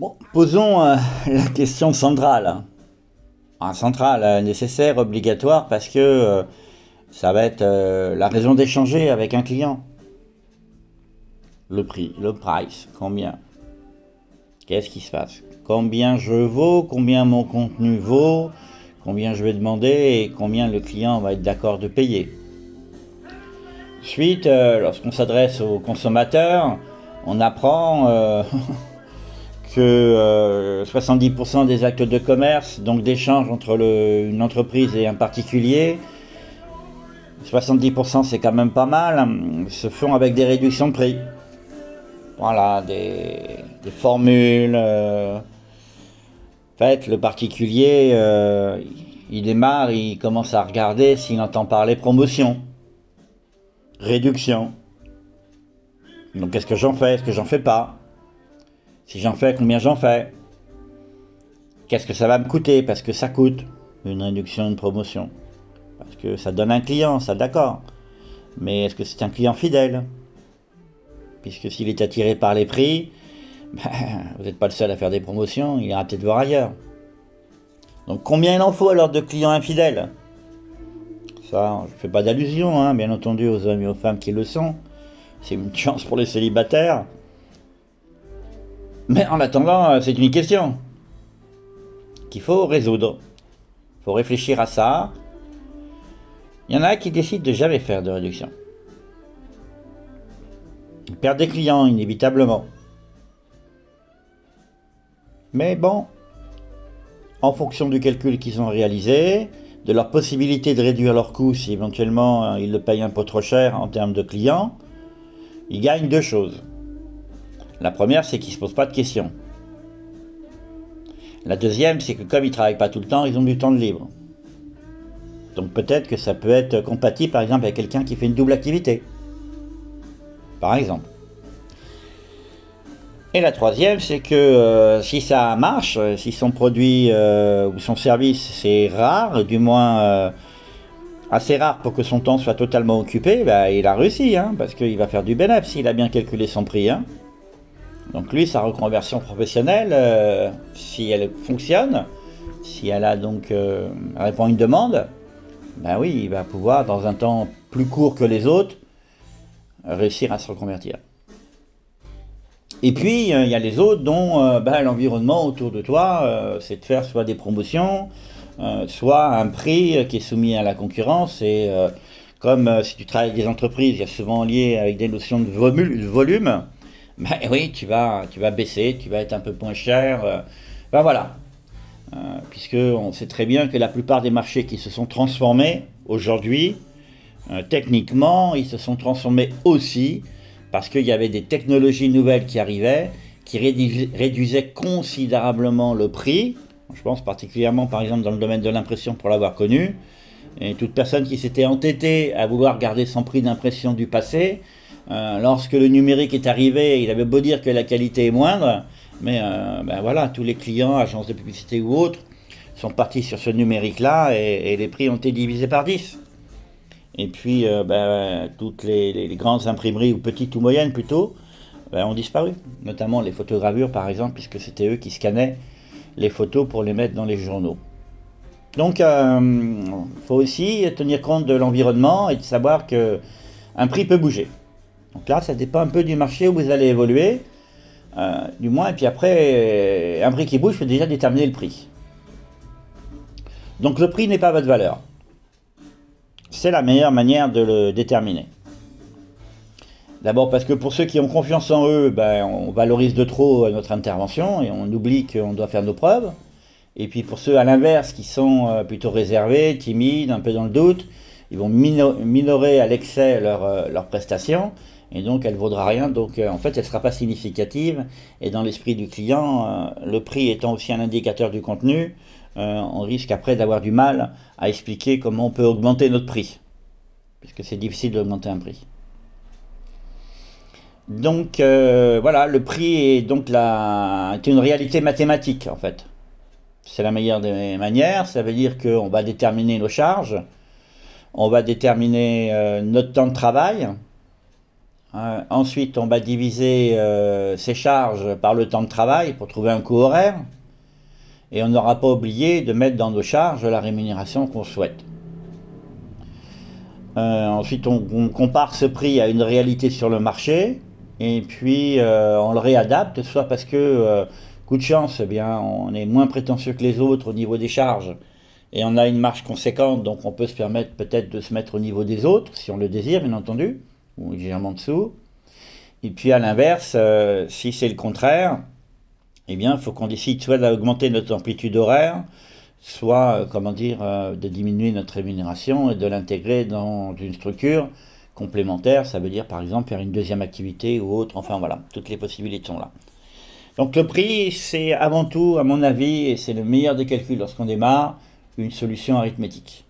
Bon, posons euh, la question centrale. Un centrale, euh, nécessaire, obligatoire, parce que euh, ça va être la raison d'échanger avec un client. Le prix, le price, combien? Qu'est-ce qui se passe? Combien je vaux? Combien mon contenu vaut? Combien je vais demander? Et combien le client va être d'accord de payer? Ensuite, lorsqu'on s'adresse aux consommateurs, on apprend que euh, 70% des actes de commerce, donc d'échange entre une entreprise et un particulier, 70% c'est quand même pas mal, se font avec des réductions de prix. Voilà, des, des formules. euh. En fait, le particulier, euh, il démarre, il commence à regarder s'il entend parler promotion, réduction. Donc, qu'est-ce que j'en fais? Est-ce que j'en fais pas? Si j'en fais, combien j'en fais? Qu'est-ce que ça va me coûter? Parce que ça coûte une réduction, une promotion. Parce que ça donne un client, ça d'accord. Mais est-ce que c'est un client fidèle? Puisque s'il est attiré par les prix, ben, vous n'êtes pas le seul à faire des promotions, il ira peut-être voir ailleurs. Donc combien il en faut alors de clients infidèles? Ça, je ne fais pas d'allusion, hein, bien entendu, aux hommes et aux femmes qui le sont. C'est une chance pour les célibataires. Mais en attendant, euh, c'est une question qu'il faut résoudre. Il faut réfléchir à ça. Il y en a qui décident de jamais faire de réduction. Ils perdent des clients inévitablement. Mais bon, en fonction du calcul qu'ils ont réalisé, de leur possibilité de réduire leurs coûts si éventuellement euh, ils le payent un peu trop cher en termes de clients, ils gagnent deux choses. La première, c'est qu'ils ne se posent pas de questions. La deuxième, c'est que comme ils ne travaillent pas tout le temps, ils ont du temps de libre. Donc peut-être que ça peut être compatible par exemple avec quelqu'un qui fait une double activité. Par exemple. Et la troisième, c'est que euh, si ça marche, euh, si son produit euh, ou son service c'est rare, du moins assez rare pour que son temps soit totalement occupé, bah, il a réussi, hein, parce qu'il va faire du bénéfice s'il a bien calculé son prix. hein. Donc lui, sa reconversion professionnelle, euh, si elle fonctionne, si elle a donc euh, répond à une demande, ben oui, il va pouvoir dans un temps plus court que les autres réussir à se reconvertir. Et puis, euh, il y a les autres dont ben, l'environnement autour de toi, c'est de faire soit des promotions, soit un prix qui est soumis à la concurrence. Et comme si tu travailles avec des entreprises, il y a souvent lié avec des notions de volume, ben oui, tu vas, tu vas baisser, tu vas être un peu moins cher. euh, ben voilà. Euh, puisque on sait très bien que la plupart des marchés qui se sont transformés aujourd'hui, euh, techniquement, ils se sont transformés aussi parce qu'il y avait des technologies nouvelles qui arrivaient, qui réduis- réduisaient considérablement le prix. Je pense particulièrement, par exemple, dans le domaine de l'impression pour l'avoir connu. Et toute personne qui s'était entêtée à vouloir garder son prix d'impression du passé, lorsque le numérique est arrivé, il avait beau dire que la qualité est moindre, mais euh, ben voilà, tous les clients, agences de publicité ou autres, sont partis sur ce numérique-là et, les prix ont été divisés par 10. Et puis, euh, ben, toutes les grandes imprimeries, ou petites ou moyennes plutôt, ben, ont disparu. Notamment les photogravures, par exemple, puisque c'était eux qui scannaient les photos pour les mettre dans les journaux. Donc, il faut aussi tenir compte de l'environnement et de savoir que un prix peut bouger. Donc là, ça dépend un peu du marché où vous allez évoluer, euh, du moins. Et puis après, euh, un prix qui bouge peut déjà déterminer le prix. Donc le prix n'est pas votre valeur. C'est la meilleure manière de le déterminer. D'abord parce que pour ceux qui ont confiance en eux, ben, on valorise de trop notre intervention et on oublie qu'on doit faire nos preuves. Et puis pour ceux à l'inverse qui sont euh, plutôt réservés, timides, un peu dans le doute, ils vont mino- minorer à l'excès leur, euh, leur prestation et donc elle vaudra rien. Donc euh, en fait elle ne sera pas significative et dans l'esprit du client, euh, le prix étant aussi un indicateur du contenu, on risque après d'avoir du mal à expliquer comment on peut augmenter notre prix. Puisque c'est difficile d'augmenter un prix. Donc voilà, le prix est donc est une réalité mathématique en fait. C'est la meilleure des manières, ça veut dire qu'on va déterminer nos charges, on va déterminer euh, notre temps de travail, Euh, ensuite, on va diviser euh, ces charges par le temps de travail pour trouver un coût horaire. Et on n'aura pas oublié de mettre dans nos charges la rémunération qu'on souhaite. Ensuite, on, on, compare ce prix à une réalité sur le marché. Et puis, on le réadapte, soit parce que, coup de chance, eh bien, on est moins prétentieux que les autres au niveau des charges. Et on a une marge conséquente, donc on peut se permettre peut-être de se mettre au niveau des autres, si on le désire, bien entendu ou légèrement dessous. Et puis à l'inverse, euh, si c'est le contraire, eh bien, il faut qu'on décide soit d'augmenter notre amplitude horaire, soit, euh, comment dire, euh, de diminuer notre rémunération et de l'intégrer dans une structure complémentaire. Ça veut dire, par exemple, faire une deuxième activité ou autre. Enfin, voilà, toutes les possibilités sont là. Donc le prix, c'est avant tout, à mon avis, et c'est le meilleur des calculs lorsqu'on démarre, une solution arithmétique.